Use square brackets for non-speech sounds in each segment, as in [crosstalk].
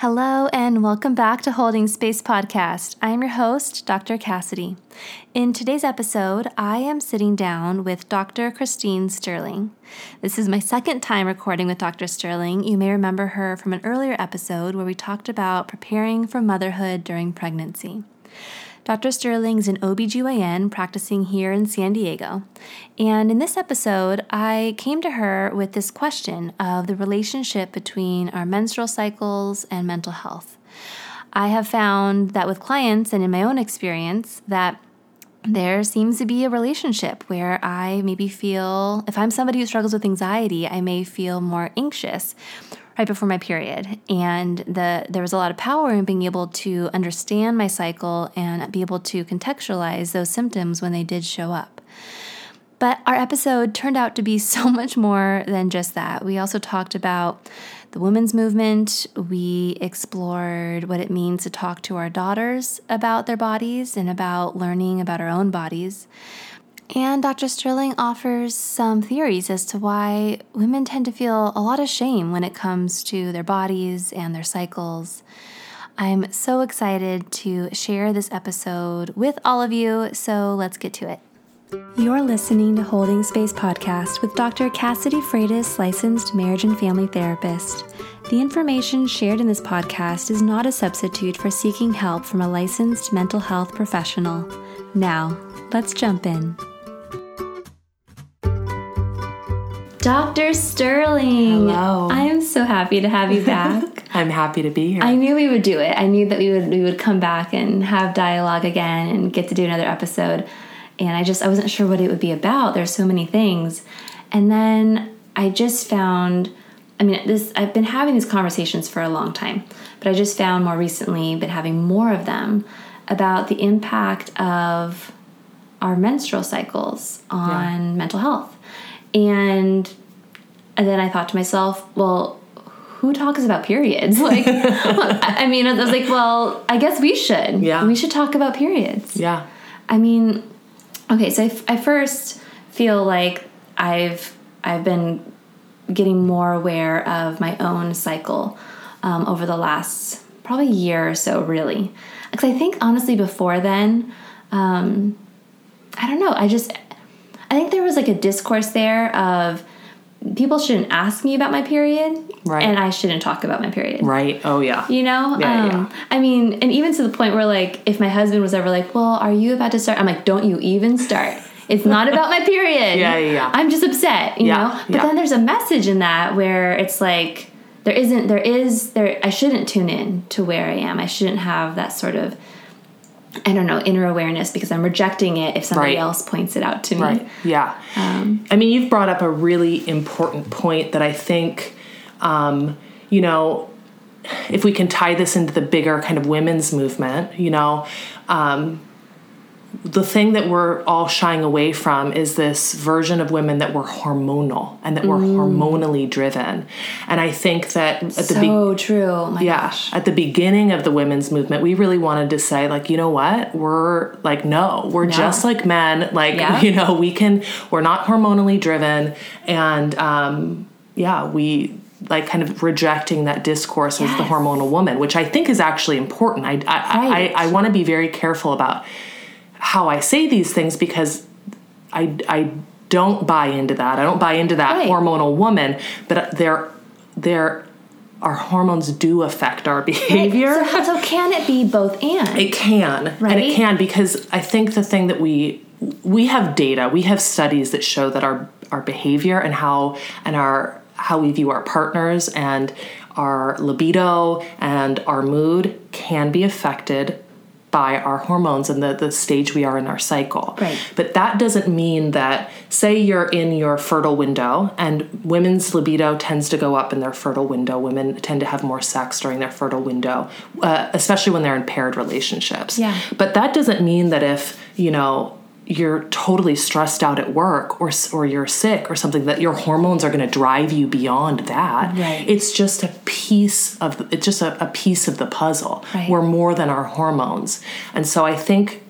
Hello, and welcome back to Holding Space Podcast. I am your host, Dr. Cassidy. In today's episode, I am sitting down with Dr. Christine Sterling. This is my second time recording with Dr. Sterling. You may remember her from an earlier episode where we talked about preparing for motherhood during pregnancy. Dr. Sterling is an OBGYN practicing here in San Diego. And in this episode, I came to her with this question of the relationship between our menstrual cycles and mental health. I have found that with clients and in my own experience that there seems to be a relationship where I maybe feel, if I'm somebody who struggles with anxiety, I may feel more anxious right before my period. And the there was a lot of power in being able to understand my cycle and be able to contextualize those symptoms when they did show up. But our episode turned out to be [laughs] so much more than just that. We also talked about the women's movement. We explored what it means to talk to our daughters about their bodies and about learning about our own bodies. And Dr. Sterling offers some theories as to why women tend to feel a lot of shame when it comes to their bodies and their cycles. I'm so excited to share this episode with all of you, so let's get to it. You're listening to Holding Space Podcast with Dr. Cassidy Freitas, licensed marriage and family therapist. The information shared in this podcast is not a substitute for seeking help from a licensed mental health professional. Now, let's jump in. Dr. Sterling. Hello. I am so happy to have you back. [laughs] I'm happy to be here. I knew we would do it. I knew that we would we would come back and have dialogue again and get to do another episode. And I just I wasn't sure what it would be about. There's so many things. And then I just found I mean this I've been having these conversations for a long time, but I just found more recently been having more of them about the impact of our menstrual cycles on Yeah. mental health. And and then I thought to myself, well, who talks about periods? [laughs] Like, I mean, I was like, well, I guess we should. Yeah. We should talk about periods. yeah. I mean, okay, so I, f- I first feel like I've I've been getting more aware of my own cycle um, over the last probably year or so, really. Because I think honestly, before then, um, I don't know. I just I think there was like a discourse there of people shouldn't ask me about my period, Right. And I shouldn't talk about my period Right. Oh, yeah. you know Yeah, um, yeah. i mean and even to the point where like if my husband was ever like well are you about to start i'm like don't you even start it's not about my period [laughs] Yeah, yeah, yeah. i'm just upset you Yeah, know but yeah. then there's a message in that where it's like there isn't there is there i shouldn't tune in to where i am i shouldn't have that sort of i don't know inner awareness because i'm rejecting it if somebody Right. else points it out to me Right. Yeah. Um, I mean, you've brought up a really important point that I think, um, you know, if we can tie this into the bigger kind of women's movement, you know, um, the thing that we're all shying away from is this version of women that were hormonal and that were hormonally driven. And I think that at the beginning, so true. Oh my yeah gosh. at the beginning of the women's movement we really wanted to say like you know what? We're like no we're just like men. Like Yeah. [laughs] you know we can we're not hormonally driven. And um yeah we like kind of rejecting that discourse as the hormonal woman which i think is actually important. I i Right. i, I want to be very careful about how i say these things because i i don't buy into that i don't buy into that Right. hormonal woman but there there our hormones do affect our behavior. so, so can it be both and It can, right? and it can because I think the thing that we we have data, we have studies that show that our our behavior and how and our how we view our partners and our libido and our mood can be affected by our hormones and the, the stage we are in our cycle. Right. But that doesn't mean that, say, you're in your fertile window, and women's libido tends to go up in their fertile window. Women tend to have more sex during their fertile window, uh, especially when they're in paired relationships. Yeah. But that doesn't mean that if, you know, you're totally stressed out at work or or you're sick or something that your hormones are going to drive you beyond that. Right. It's just a piece of the, it's just a, a piece of the puzzle. Right. We're more than our hormones. And so I think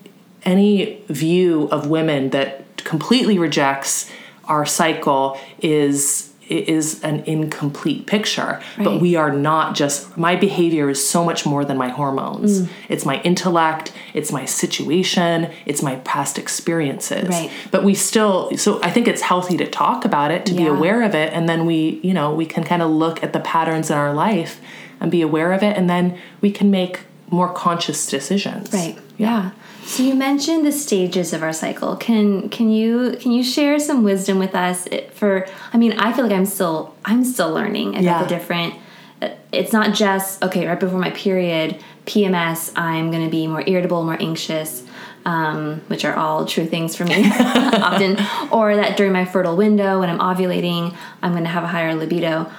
any view of women that completely rejects our cycle is it is an incomplete picture. Right. But we are not just my behavior is so much more than my hormones. Mm. It's my intellect, it's my situation, it's my past experiences. Right. But we still so I think it's healthy to talk about it, to be aware of it, and then we, you know, we can kind of look at the patterns in our life and be aware of it and then we can make more conscious decisions. Right. Yeah. So you mentioned the stages of our cycle. Can can you can you share some wisdom with us for I mean, I feel like I'm still I'm still learning about Yeah. the different uh, it's not just okay, right before my period, PMS, I'm going to be more irritable, more anxious. Um, which are all true things for me [laughs] [laughs] often, or that during my fertile window when I'm ovulating, I'm going to have a higher libido.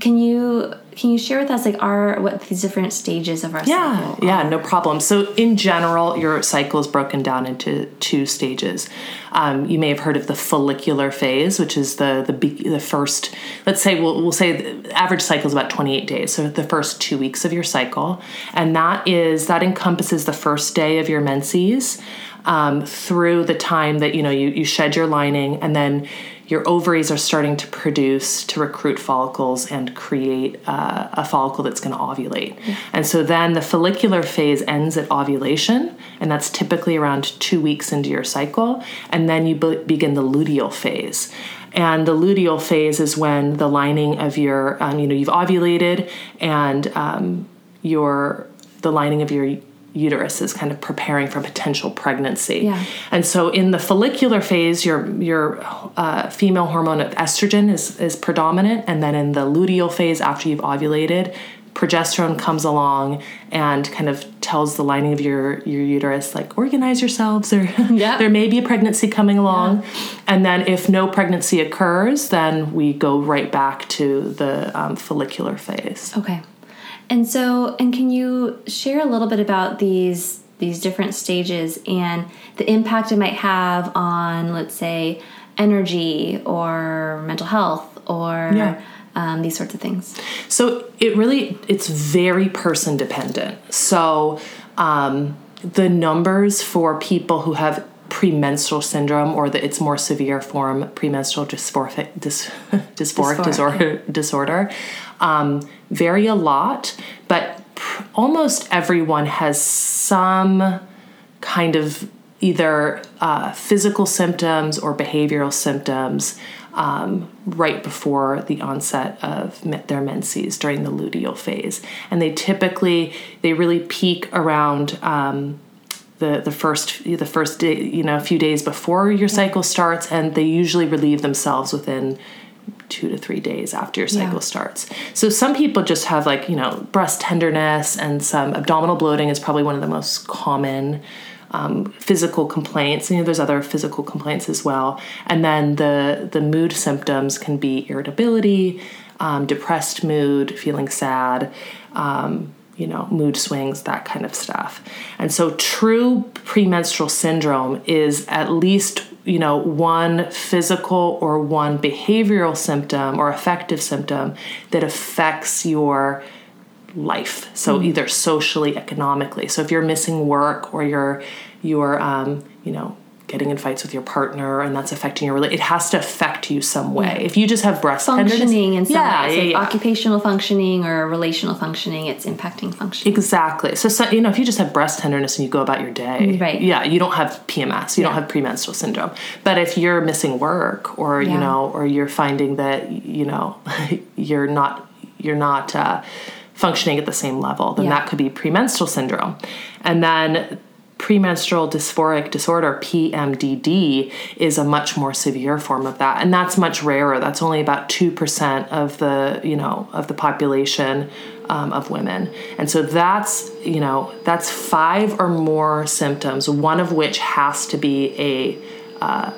Can you can you share with us like our what these different stages of our Yeah, cycle? yeah, no problem. So, in general, your cycle is broken down into two stages. Um, you may have heard of the follicular phase, which is the the the first. Let's say we'll we'll say the average cycle is about twenty eight days. So the first two weeks of your cycle, and that is that encompasses the first day of your menses um, through the time that you know you you shed your lining, and then your ovaries are starting to produce to recruit follicles and create uh, a follicle that's going to ovulate. And so then the follicular phase ends at ovulation, and that's typically around two weeks into your cycle. And then you be- begin the luteal phase. And the luteal phase is when the lining of your, um, you know, you've ovulated and um, your the lining of your uterus is kind of preparing for potential pregnancy. Yeah. And so in the follicular phase, your your uh, female hormone of estrogen is is predominant, and then in the luteal phase, after you've ovulated, progesterone comes along and kind of tells the lining of your your uterus like organize yourselves or [laughs] Yeah. there may be a pregnancy coming along and then if no pregnancy occurs then we go right back to the um, follicular phase Okay. And so, and can you share a little bit about these these different stages and the impact it might have on, let's say, energy or mental health or Yeah. um, these sorts of things? So it really it's very person dependent. So um, the numbers for people who have premenstrual syndrome or the it's more severe form premenstrual dysphoric dys, [laughs] dysphoric, Dysphoric, disorder disorder um, vary a lot, but pr- almost everyone has some kind of either uh, physical symptoms or behavioral symptoms um, right before the onset of their menses during the luteal phase. And they typically they really peak around um, the, the first the first day you know a few days before your cycle starts and they usually relieve themselves within two to three days after your cycle Yeah. starts. So some people just have like, you know, breast tenderness and some abdominal bloating is probably one of the most common um, physical complaints. You know, there's other physical complaints as well. And then the the mood symptoms can be irritability, um, depressed mood, feeling sad, um, you know, mood swings, that kind of stuff. And so true premenstrual syndrome is at least you know one physical or one behavioral symptom or affective symptom that affects your life. So either socially economically. So if you're missing work or you're you're um, you know getting in fights with your partner and that's affecting your relationship it has to affect you some way if you just have breast Functioning and yeah, so yeah, yeah. occupational functioning or relational functioning, it's impacting functioning. Exactly. So, so, you know, if you just have breast tenderness and you go about your day, Right. Yeah, you don't have PMS. You don't have premenstrual syndrome. But if you're missing work, or you know, or you're finding that you know [laughs] you're not you're not uh, functioning at the same level, then Yeah. that could be premenstrual syndrome. And then premenstrual dysphoric disorder PMDD is a much more severe form of that. And that's much rarer. That's only about 2% of the you know of the population um, of women. And so that's you know that's five or more symptoms one of which has to be a uh,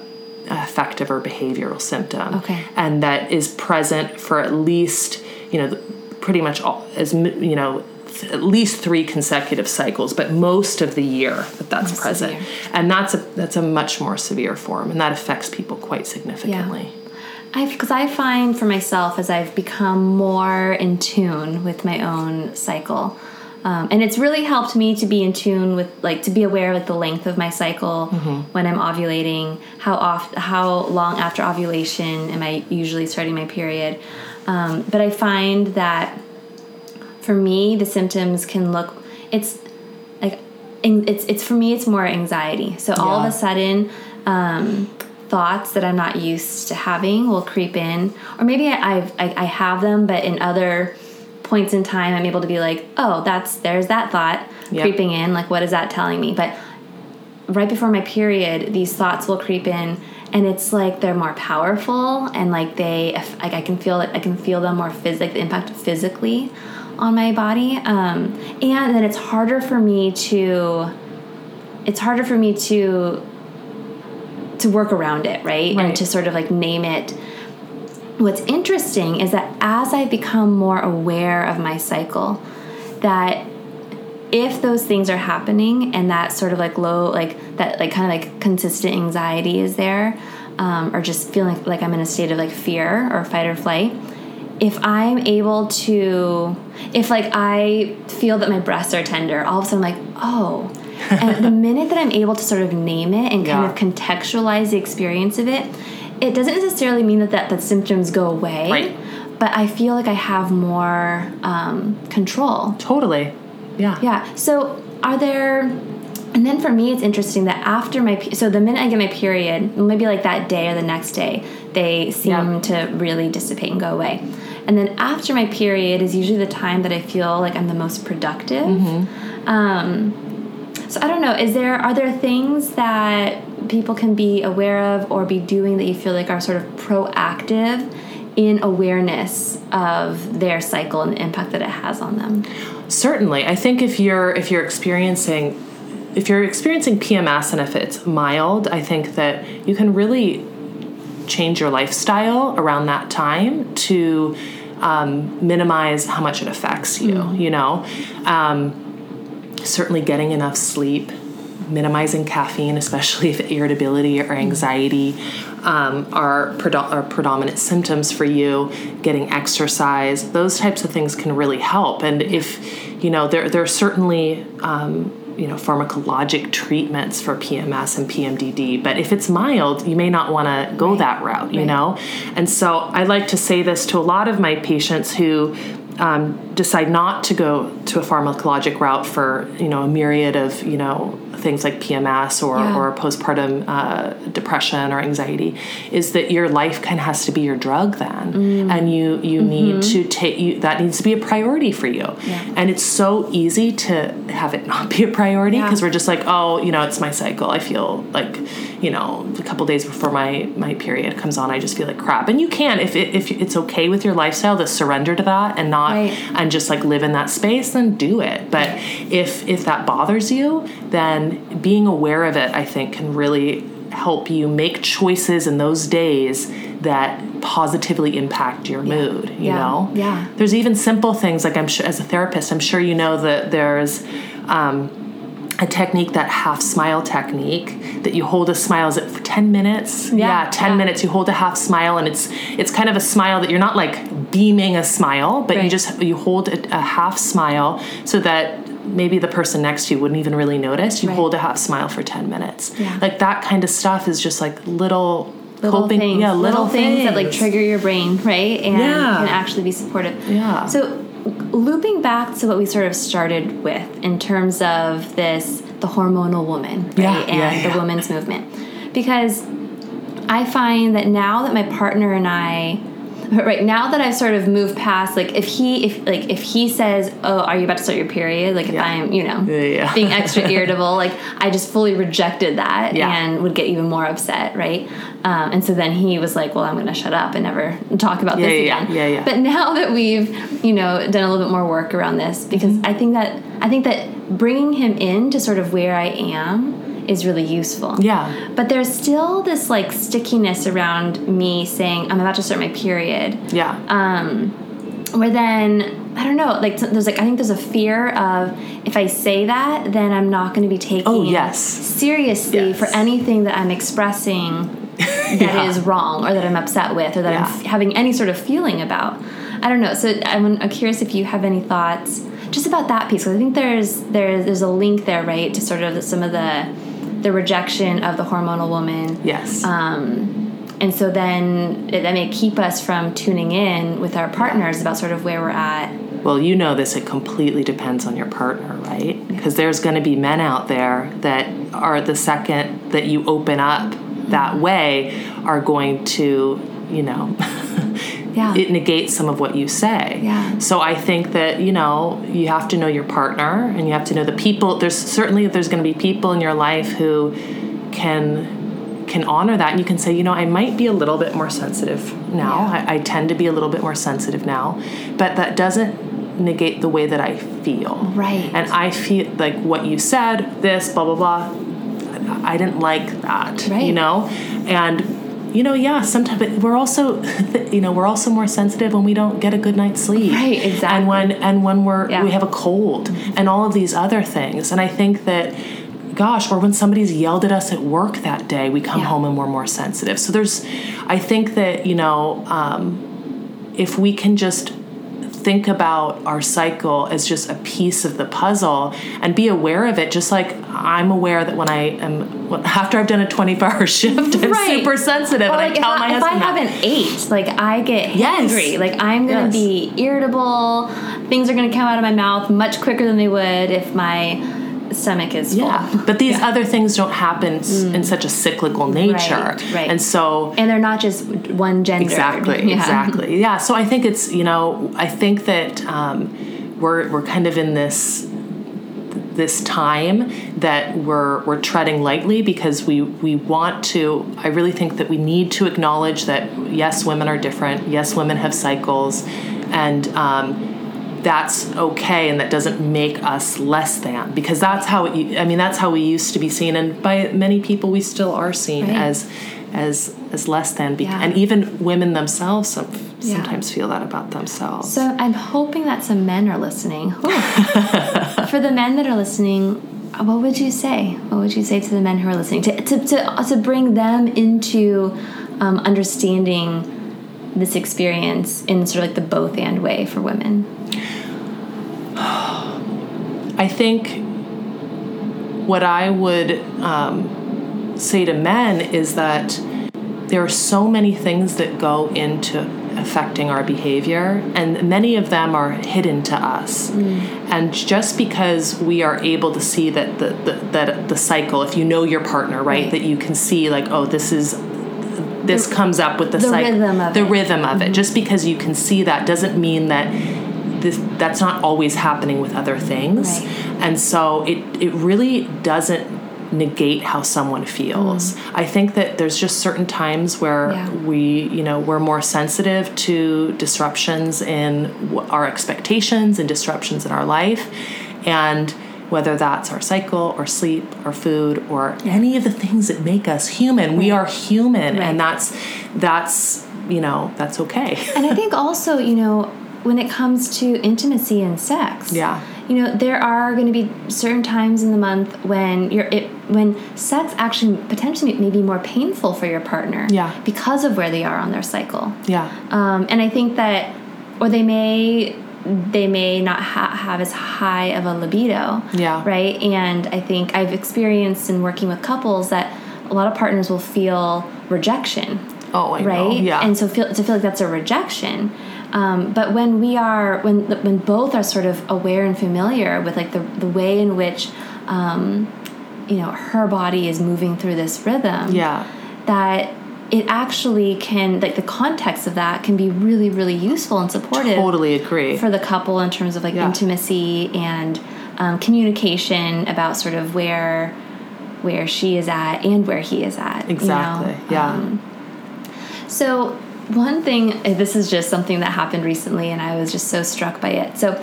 affective or behavioral symptom. Okay. and that is present for at least you know pretty much all as you know th- at least three consecutive cycles but most of the year that that's Most present. and that's a that's a much more severe form and that affects people quite significantly. I because I find for myself as I've become more in tune with my own cycle, Um, and it's really helped me to be in tune with like to be aware of the length of my cycle when I'm ovulating, how oft, how long after ovulation am I usually starting my period. Um, but I find that for me the symptoms can look it's like it's it's for me it's more anxiety. So all of a sudden um, thoughts that I'm not used to having will creep in, or maybe I, I've I, I have them, but in other points in time, I'm able to be like, oh, that's there's that thought Yep. creeping in. Like, what is that telling me? But right before my period, these thoughts will creep in, and it's like they're more powerful, and like they, like I can feel it, I can feel them more phys- like the impact physically on my body, um, and then it's harder for me to, it's harder for me to to work around it, right? Right. And to sort of like name it. What's interesting is that as I become more aware of my cycle, that if those things are happening and that sort of like low, like that, like kind of like consistent anxiety is there, um, or just feeling like I'm in a state of like fear or fight or flight, if I'm able to, if like I feel that my breasts are tender, all of a sudden I'm like, oh. and the [laughs] minute that I'm able to sort of name it and kind Yeah. of contextualize the experience of it, it doesn't necessarily mean that that the symptoms go away. Right. But I feel like I have more um, control. Totally. Yeah. Yeah. So are there and then for me it's interesting that after my so the minute I get my period, maybe like that day or the next day, they seem Yeah. to really dissipate and go away. And then after my period is usually the time that I feel like I'm the most productive. Um, so I don't know. Is there are there things that people can be aware of or be doing that you feel like are sort of proactive in awareness of their cycle and the impact that it has on them? Certainly. I think if you're if you're experiencing if you're experiencing PMS and if it's mild, I think that you can really change your lifestyle around that time to um, minimize how much it affects you. You know, um, certainly getting enough sleep, minimizing caffeine, especially if irritability or anxiety um, are, are predominant symptoms for you. Getting exercise, those types of things can really help. And if you know, there there are certainly um, you know pharmacologic treatments for PMS and PMDD, but if it's mild, you may not want to go that route. You Right. know, and so I like to say this to a lot of my patients who um, decide not to go to a pharmacologic route for you know a myriad of you know things like PMS or, Yeah. or postpartum uh, depression or anxiety is that your life kind of has to be your drug then Mm. and you you need to take you that needs to be a priority for you Mm-hmm. Yeah. and it's so easy to have it not be a priority Yeah. because we're just like oh you know it's my cycle i feel like you know a couple days before my my period comes on i just feel like crap and you can if it, if it's okay with your lifestyle to surrender to that and not Right. and just like live in that space then do it but if if that bothers you then being aware of it i think can really help you make choices in those days that positively impact your mood you Yeah. know Yeah. there's even simple things like i'm sure as a therapist i'm sure you know that there's um, a technique that half smile technique that you hold a smile is it for 10 minutes Yeah, 10 yeah. minutes you hold a half smile and it's it's kind of a smile that you're not like beaming a smile but you just you hold a, a half smile so that maybe the person next to you wouldn't even really notice you Right. hold a half smile for 10 minutes Yeah. like that kind of stuff is just like little little coping things, yeah little, things, that like trigger your brain, right? And Yeah. can actually be supportive. Yeah. So, looping back to what we sort of started with in terms of this, the hormonal woman, right, Yeah, and yeah, the women's movement, because I find that now that my partner and I. Right now that I've sort of moved past, like if he, if like if he says, "Oh, are you about to start your period?" Like if Yeah. I'm, you know, Yeah, being [laughs] extra irritable, like I just fully rejected that Yeah. and would get even more upset, right? Um, and so then he was like, "Well, I'm going to shut up and never talk about this again." yeah, yeah. But now that we've, you know, done a little bit more work around this, because Mm-hmm. I think that I think that bringing him in to sort of where I am is really useful. Yeah. But there's still this like stickiness around me saying I'm about to start my period yeah um, where then I don't know, like there's like I think there's a fear of if I say that, then I'm not going to be taken Oh, yes. seriously Yes. for anything that I'm expressing [laughs] that is Yeah. wrong or that I'm upset with or that I'm f- having any sort of feeling about. I don't know. So I'm, curious if you have any thoughts just about that piece. 'cause I think there's there's there's a link there, right, to sort of some of the the rejection of the hormonal woman. Yes. Um, and so then it, that may keep us from tuning in with our partners about sort of where we're at. Well, you know this, it completely depends on your partner, right? Because there's going to be men out there that are the second that you open up that way are going to, you know, [laughs] Yeah. it negates some of what you say. Yeah. So I think that, you know, you have to know your partner and you have to know the people. There's certainly there's going to be people in your life who can can honor that and you can say you know i might be a little bit more sensitive now Yeah. I, I tend to be a little bit more sensitive now but that doesn't negate the way that i feel Right. and i feel like what you said this blah blah blah i didn't like that Right. you know and you know yeah sometimes but we're also [laughs] you know we're also more sensitive when we don't get a good night's sleep Right, exactly. and when and when we're Yeah. we have a cold and all of these other things and i think that gosh or when somebody's yelled at us at work that day we come Yeah. home and we're more sensitive so there's i think that you know um, if we can just think about our cycle as just a piece of the puzzle and be aware of it just like i'm aware that when i am [laughs] after i've done a 24 hour shift i'm Right. super sensitive Or and like i tell if, my I, if I that. haven't ate, like I get Yes. hungry. Like I'm gonna Yes. be irritable. Things are gonna come out of my mouth much quicker than they would if my stomach is full. Yeah, but these other things don't happen s in such a cyclical nature, Right, right. and so And they're not just one gender. exactly, [laughs] Yeah. exactly, yeah. So I think it's you know I think that um, we're we're kind of in this this time that we're we're treading lightly because we we want to I really think that we need to acknowledge that yes women are different yes women have cycles and um, that's okay and that doesn't make us less than because that's how it, I mean that's how we used to be seen and by many people we still are seen Right. as as as less than be- Yeah. and even women themselves some, Yeah. sometimes feel that about themselves So I'm hoping that some men are listening. [laughs] For the men that are listening, what would you say? What would you say to the men who are listening to to to, to bring them into um, understanding this experience in sort of like the both and way for women? I think what I would um, say to men is that there are so many things that go into affecting our behavior, and many of them are hidden to us. And just because we are able to see that the, the that the cycle, if you know your partner, right, Right. that you can see like, oh, this is this comes up with the, the cycle, rhythm of the it. Mm-hmm. rhythm of it. Just because you can see that doesn't mean that this that's not always happening with other things. Right. And so it it really doesn't negate how someone feels. I think that there's just certain times where Mm. Yeah. we, you know, we're more sensitive to disruptions in our expectations and disruptions in our life and whether that's our cycle or sleep or food or any of the things that make us human. We are human Right. and that's that's, you know, that's okay. And I think also, you know, when it comes to intimacy and sex, Yeah. you know, there are going to be certain times in the month when you're it when sex actually potentially may be more painful for your partner, Yeah. because of where they are on their cycle. yeah. Um, and I think that, or they may they may not ha- have as high of a libido, Yeah. right. And I think I've experienced in working with couples that a lot of partners will feel rejection Oh, I know. right? Yeah. And so feel to feel like that's a rejection. Um, but when we are when when both are sort of aware and familiar with like the the way in which um, you know her body is moving through this rhythm, yeah. that it actually can like the context of that can be really really useful and supportive Totally agree. for the couple in terms of like Yeah. intimacy and um, communication about sort of where where she is at and where he is at. you know? Exactly. Yeah. Um, so one thing, uh, this is just something that happened recently, and I was just so struck by it. So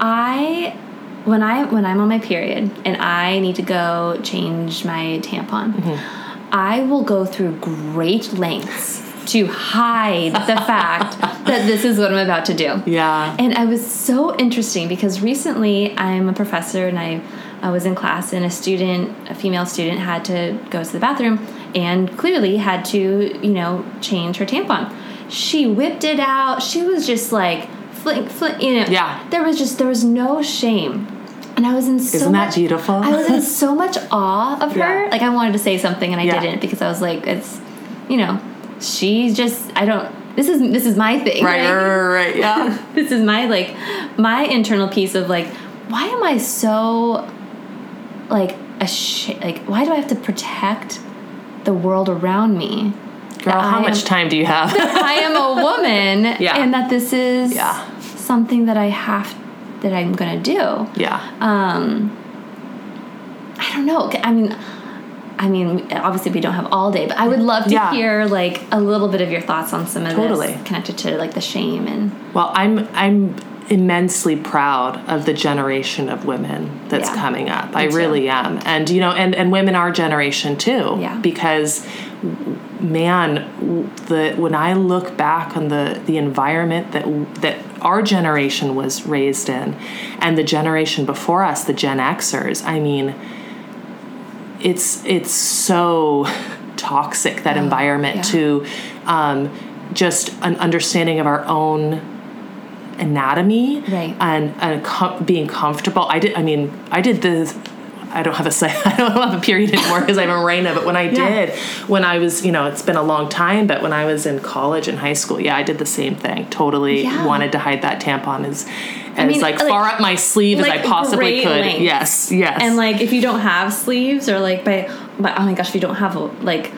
I, when I when I'm on my period and I need to go change my tampon, Mm-hmm. I will go through great lengths to hide the [laughs] fact that this is what I'm about to do. yeah. And I was so interesting because recently I'm a professor and I, I was in class and a student, a female student, had to go to the bathroom and clearly had to, you know, change her tampon. She whipped it out. She was just like fling, fling, you know. Yeah. There was just there was no shame. And I was in so Isn't that much, beautiful? I was in [laughs] so much awe of her. Yeah. Like I wanted to say something and I Yeah. didn't because I was like, it's you know, she's just I don't this is this is my thing. Right, right, right, right, yeah. [laughs] this is my like my internal piece of like why am i so like a like why do i have to protect the world around me Girl, how I much am- time do you have? [laughs] i am a woman [laughs] Yeah. and that this is Yeah. something that i have that i'm gonna do yeah. um i don't know i mean I mean, obviously we don't have all day, but I would love to Yeah. hear like a little bit of your thoughts on some of Totally. this connected to like the shame and Well, I'm I'm immensely proud of the generation of women that's Yeah. coming up. I too. really am. And you know, and and women our generation too. Yeah. Because man, the when I look back on the the environment that that our generation was raised in and the generation before us, the Gen Xers, I mean, it's it's so [laughs] toxic that environment Oh, yeah. to um, just an understanding of our own anatomy Right. and, and com- being comfortable i did i mean i did the I don't have a [laughs] I don't have a period anymore because I'm a Mirena. But when I Yeah. did, when I was, you know, it's been a long time. But when I was in college and high school, yeah, I did the same thing. Totally Yeah. wanted to hide that tampon as, as mean, like, like- far up my sleeve as I possibly could. length. Yes, yes. And like if you don't have sleeves or like by, by oh my gosh, if you don't have like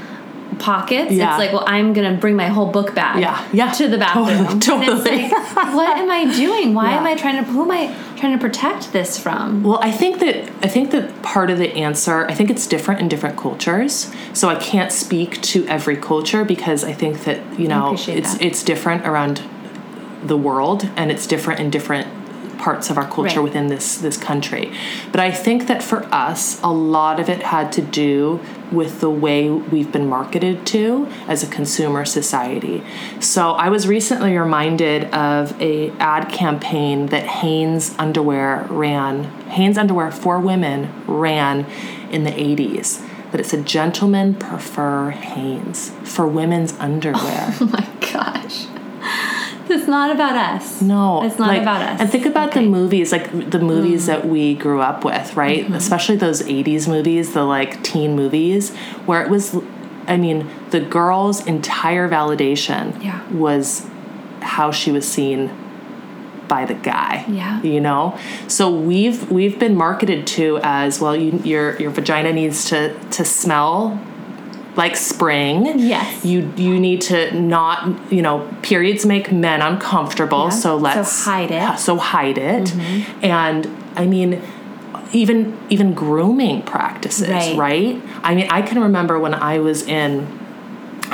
pockets, Yeah. it's like well I'm gonna bring my whole book bag Yeah, yeah. to the bathroom. Totally, it's like, [laughs] what am I doing? Why Yeah. am I trying to who am I trying to protect this from? Well, I think that I think that part of the answer, I think it's different in different cultures. So I can't speak to every culture because I think that you know it's that. it's different around the world and it's different in different parts of our culture Right. within this this country. But I think that for us, a lot of it had to do with the way we've been marketed to as a consumer society. So I was recently reminded of a ad campaign that Hanes underwear ran. Hanes underwear for women ran in the 80s. That it said gentlemen prefer Hanes for women's underwear. [laughs] Oh my gosh. It's not about us. No, It's not like- about us. And think about Okay. Mm. the movies, like the movies that we grew up with, right? Mm-hmm. Especially those '80s movies, the like teen movies, where it was. I mean, the girl's entire validation Yeah. was how she was seen by the guy. Yeah. You know, so we've we've been marketed to as well. You, your your vagina needs to to smell like spring. Yes. You you need to not you know periods make men uncomfortable. Yeah. So So let's hide it. Mm-hmm. So hide it. And I mean. Even even grooming practices, Right. right? I mean, I can remember when I was in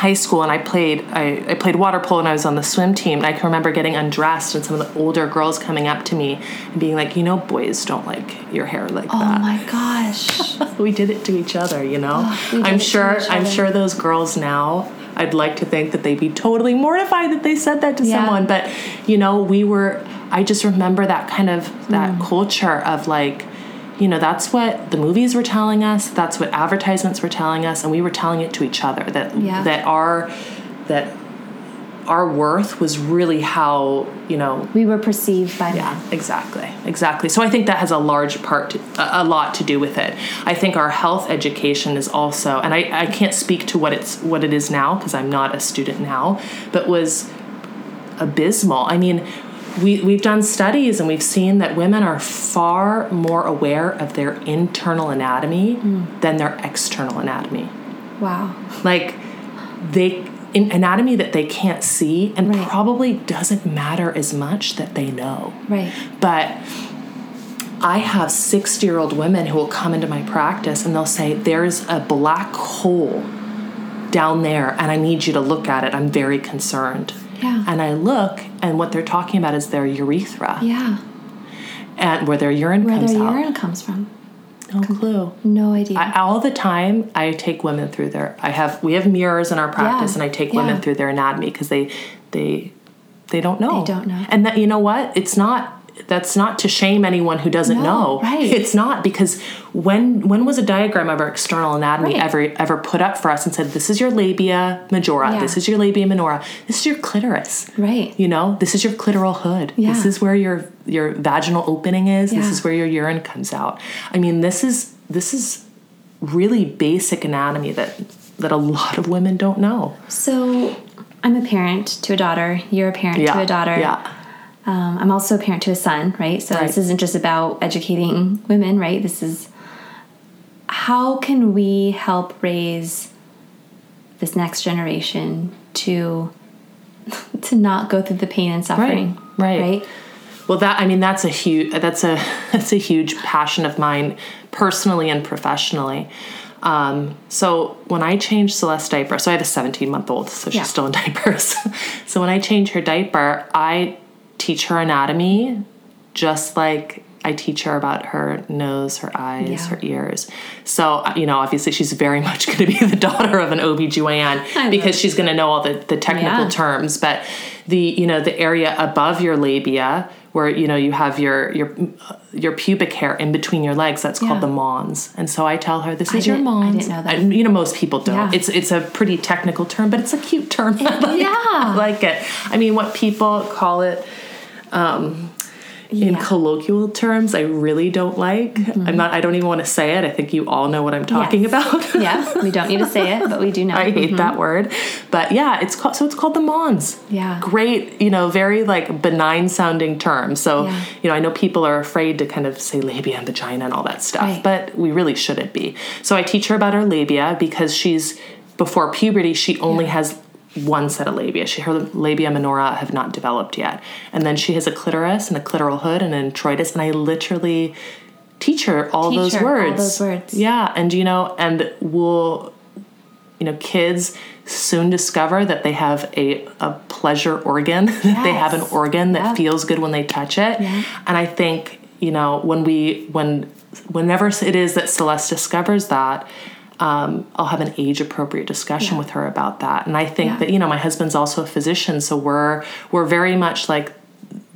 high school and I played I, I played water polo and I was on the swim team and I can remember getting undressed and some of the older girls coming up to me and being like, you know, boys don't like your hair like Oh that. my gosh. [laughs] we did it to each other, you know. Oh, I'm sure I'm sure those girls now I'd like to think that they'd be totally mortified that they said that to Yeah. someone, but you know, we were I just remember that kind of that Mm. culture of like you know that's what the movies were telling us that's what advertisements were telling us and we were telling it to each other that Yeah. that our that our worth was really how you know we were perceived by yeah, men. exactly, exactly. So I think that has a large part, to, a, a lot to do with it. I think our health education is also, and I, I can't speak to what it's what it is now because I'm not a student now, but was abysmal. I mean, we we've done studies and we've seen that women are far more aware of their internal anatomy hmm. than their external anatomy Wow. like they in anatomy that they can't see and Right. probably doesn't matter as much that they know Right. but i have 60 year old women who will come into my practice and they'll say there's a black hole down there and i need you to look at it i'm very concerned Yeah. and i look and what they're talking about is their urethra Yeah. and where their urine comes from. Where comes their out urine comes from. no clue No idea. I, all the time i take women through their i have we have mirrors in our practice Yeah, and i take yeah. women through their anatomy because they they they don't know They don't know. and that you know what it's not that's not to shame anyone who doesn't No, know. right. It's not because when when was a diagram of our external anatomy Right. ever ever put up for us and said this is your labia majora, Yeah. this is your labia minora, this is your clitoris. Right. You know, this is your clitoral hood. Yeah. This is where your your vaginal opening is. This is where your urine comes out. I mean, this is this is really basic anatomy that that a lot of women don't know. So I'm a parent to a daughter. You're a parent Yeah. to a daughter. Yeah. Um, I'm also a parent to a son, right? So Right. this isn't just about educating women, right? This is how can we help raise this next generation to [laughs] to not go through the pain and suffering, right. Right. Well, that I mean, that's a huge that's a [laughs] that's a huge passion of mine, personally and professionally. Um, so when I changed Celeste diaper, so I have a 17 month old, so she's Yeah. still in [laughs] diapers. so when I change her diaper, I teach her anatomy, just like I teach her about her nose, her eyes, Yeah. her ears. So uh, you know, obviously, she's very [laughs] much going to be the daughter of an I OBGYN love because she's going to know all the the technical Yeah. terms, but the you know the area above your labia where you know you have your your your pubic hair in between your legs that's Yeah. called the mons and so i tell her this I is your didn't- I mons didn't know that. And, you know most people don't it's it's a pretty technical term but it's a cute term [laughs] I like, Yeah. I like it i mean what people call it Um, in Yeah. colloquial terms i really don't like mm-hmm. i'm not i don't even want to say it i think you all know what i'm talking Yes. about [laughs] yeah, we don't need to say it, but we do know. [laughs] I hate mm-hmm. that word, but yeah, it's called so it's called the Mons. Yeah. great, you know, very like benign sounding term. So Yeah. you know, I know people are afraid to kind of say labia and vagina and all that stuff, Right. but we really shouldn't be. So I teach her about her labia because she's before puberty, she only has one set of labia. She her labia minora have not developed yet, and then she has a clitoris and a clitoral hood and an introitus, and I literally teach her all Teach those her all words. those words. Yeah, and you know, and we'll you know, kids soon discover that they have a, a pleasure organ, that [laughs] they have an organ that Yeah. feels good when they touch it. Yeah. And I think, you know, when we, when, whenever it is that Celeste discovers that, um, I'll have an age appropriate discussion Yeah. with her about that. And I think Yeah. that, you know, my husband's also a physician, so we're, we're very much like,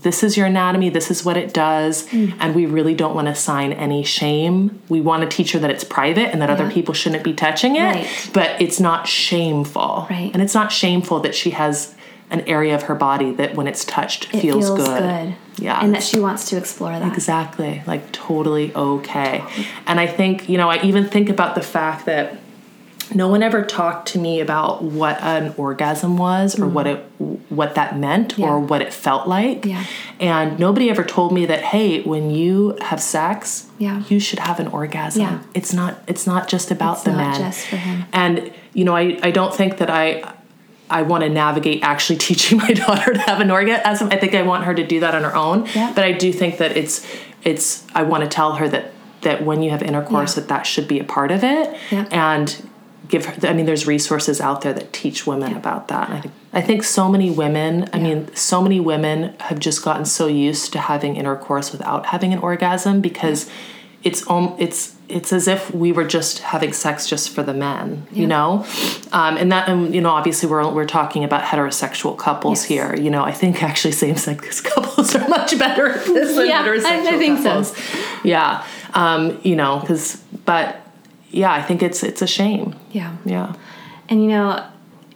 this is your anatomy, this is what it does, Mm. and we really don't want to assign any shame. We want to teach her that it's private and that other people shouldn't be touching it, Right. but it's not shameful. Right. And it's not shameful that she has an area of her body that when it's touched It feels, good. Yeah. and that she wants to explore that. Exactly. Like totally okay. And I think, you know, I even think about the fact that no one ever talked to me about what an orgasm was or what it what that meant Mm. Yeah. or what it felt like. Yeah. And nobody ever told me that hey, when you have sex, Yeah. you should have an orgasm. Yeah. It's not it's not just about It's the not men. just for him. And you know, I I don't think that I I want to navigate actually [laughs] teaching my [laughs] daughter to have an orgasm. I think I want her to do that on her own. Yeah. But I do think that it's it's I want to tell her that that when you have intercourse Yeah. that that should be a part of it. Yeah. And give her I mean there's resources out there that teach women about that. I think I think so many women, I mean so many women have just gotten so used to having intercourse without having an orgasm because it's um, it's it's as if we were just having sex just for the men, you know, um, and that and you know obviously we're we're talking about heterosexual couples Yes. here. You know, I think actually same sex [laughs] couples are much better at this than Yeah, I- heterosexual I think so. Yeah, um, you know, because but yeah, I think it's it's a shame. Yeah. Yeah, And you know,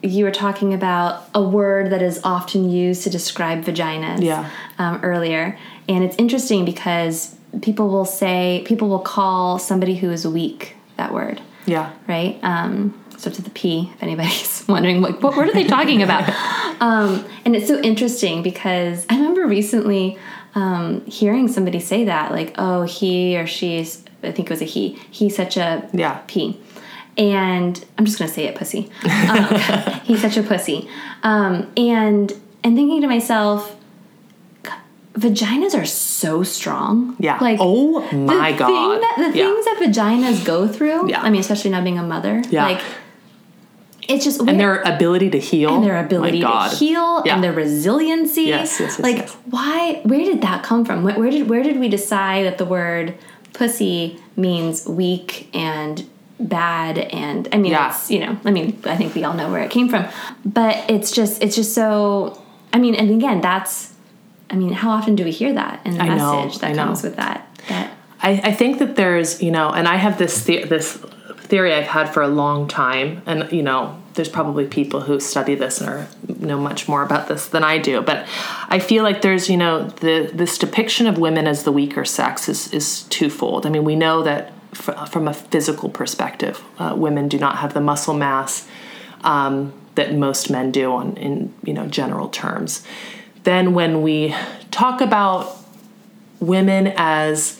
you were talking about a word that is often used to describe vaginas Yeah. um, earlier. And it's interesting because people will say, people will call somebody who is weak that word, yeah, right? Um, so to the P, if anybody's [laughs] wondering, like, what word are they talking about? [laughs] um, and it's so interesting because I remember recently um, hearing somebody say that, like, oh, he or she's, I think it was a he, he's such a Yeah. P. And I'm just gonna say it, pussy. Um, [laughs] he's such a pussy. Um, and and thinking to myself, vaginas are so strong. yeah. Like oh my the god, thing that, the yeah. things that vaginas go through. Yeah. I mean, especially now being a mother. Yeah. Like it's just and their ability to heal, and their ability to heal Yeah. and their resiliency. Yes, yes, yes, like yes. why? Where did that come from? Where, where did where did we decide that the word pussy means weak and bad? And I mean, Yeah. it's you know, I mean, I think we all know where it came from, but it's just it's just so. I mean, and again, that's I mean, how often do we hear that in the I know, message that I know. comes with that? That I, I think that there's, you know, and I have this the- this theory I've had for a long time, and you know, there's probably people who study this and are, know much more about this than I do. But I feel like there's, you know, the this depiction of women as the weaker sex is is twofold. I mean, we know that f- from a physical perspective, uh, women do not have the muscle mass um, that most men do on in you know general terms. Then when we talk about women as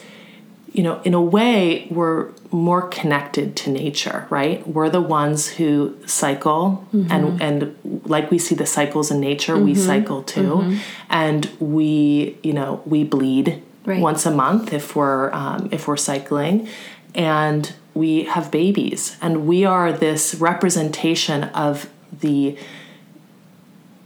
you know, in a way, we're more connected to nature, right? We're the ones who cycle, Mm-hmm. and and like we see the cycles in nature, we cycle too, and we, you know, we bleed Right. once a month if we're um, if we're cycling, and we have babies, and we are this representation of the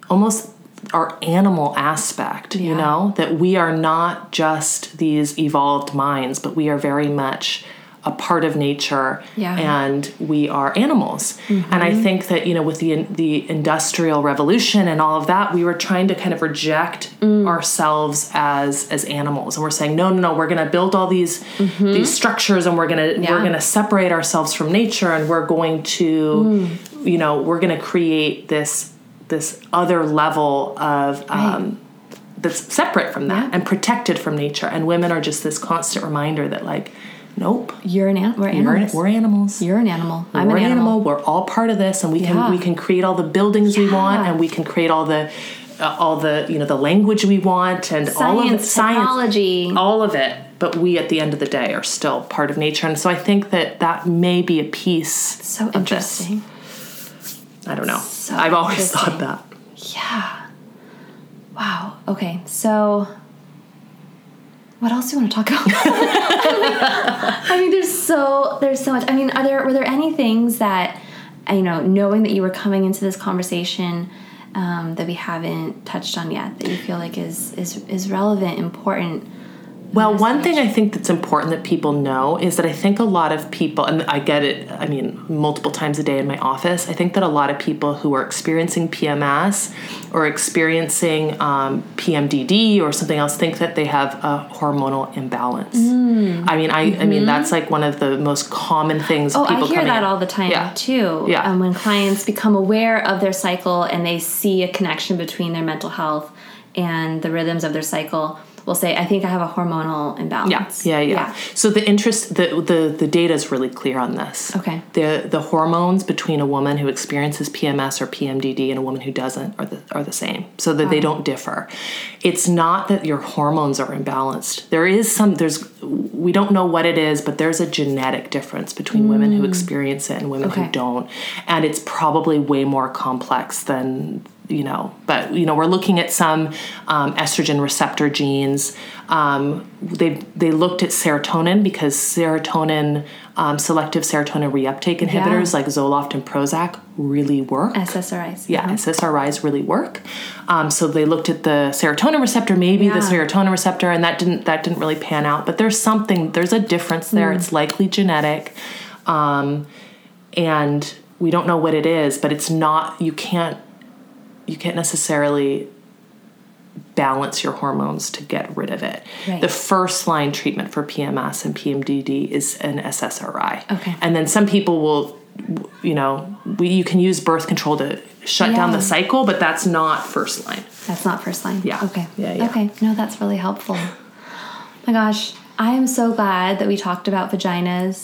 almost our animal aspect, you know, that we are not just these evolved minds, but we are very much a part of nature Yeah. and we are animals. And I mm-hmm. think that, you know, with the the industrial revolution and all of that, we were trying to kind of reject mm. ourselves as as animals. And we're saying, no, no, no, we're gonna build all these mm-hmm. these structures and we're gonna Yeah. we're gonna separate ourselves from nature and we're going to mm. you know, we're gonna create this this other level of um, that's separate from that Yeah. and protected from nature. And women are just this constant reminder that, like, nope, you're an an- we're we're, animals. we're animals. you're an animal. I'm we're an animal. We're all part of this, and we can Yeah. we can create all the buildings we want, and we can create all the uh, all the you know the language we want, and all of it, Science, technology. all of it. But we, at the end of the day, are still part of nature, and so I think that that may be a piece. So of this. I don't know. So I've always thought that. Yeah. Wow. Okay. So, what else do you want to talk about? [laughs] I mean, there's so there's so much. I mean, are there were there any things that you know, knowing that you were coming into this conversation um, that we haven't touched on yet, that you feel like is is is relevant, important? Well, one thing I think that's important that people know is that I think a lot of people, and I get it, I mean, multiple times a day in my office, I think that a lot of people who are experiencing PMS or experiencing um, PMDD or something else think that they have a hormonal imbalance. I mean, I, I mean, that's like one of the most common things. Oh, I people hear coming that in. all the time Yeah. too. Yeah. Um, when clients become aware of their cycle and they see a connection between their mental health and the rhythms of their cycle, will say, "I think I have a hormonal Yeah, imbalance." yeah, yeah. So the interest, the the the data is really clear on this. Okay. The the hormones between a woman who experiences PMS or PMDD and a woman who doesn't are the are the same. So that they don't differ. It's not that your hormones are imbalanced. There is some. There's we don't know what it is, but there's a genetic difference between women who mm. experience it and women Okay. who don't, and it's probably way more complex than you know but you know we're looking at some um, estrogen receptor genes um, they they looked at serotonin because serotonin um, selective serotonin reuptake inhibitors like zoloft and prozac really work SSRIs. yeah, SSRIs really work. Um, so they looked at the serotonin receptor, maybe the serotonin receptor, and that didn't that didn't really pan out. But there's something, there's a difference there. Mm. It's likely genetic, um, and we don't know what it is. But it's not. You can't. You can't necessarily balance your hormones to get rid of it. Right. The first line treatment for PMS and PMDD is an SSRI. Okay. And then some people will, you know, we, you can use birth control to shut down the cycle, but that's not first line. That's not first line. Yeah. Okay. Yeah, yeah. Okay. No, that's really helpful. my gosh, I am so glad that we talked about vaginas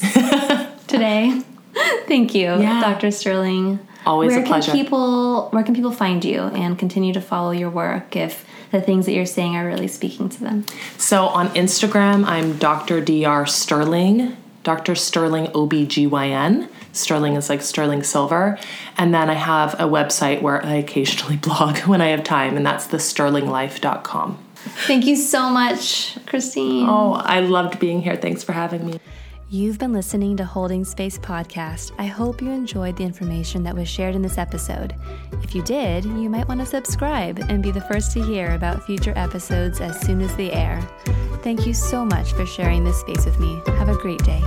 [laughs] today. [laughs] Thank you, Yeah. Dr. Sterling. Always where a pleasure. Can people, where can people find you and continue to follow your work if the things that you're saying are really speaking to them? So on Instagram, I'm Dr. Dr. Sterling, Dr. Sterling OBGYN. Sterling is like sterling silver. And then I have a website where I occasionally [laughs] blog when I have time, and that's thesterlinglife.com. Thank you so much, Christine. Oh, I loved being here. Thanks for having me. You've been listening to Holding Space Podcast. I hope you enjoyed the information that was shared in this episode. If you did, you might want to subscribe and be the first to hear about future episodes as soon as they air. Thank you so much for sharing this space with me. Have a great day.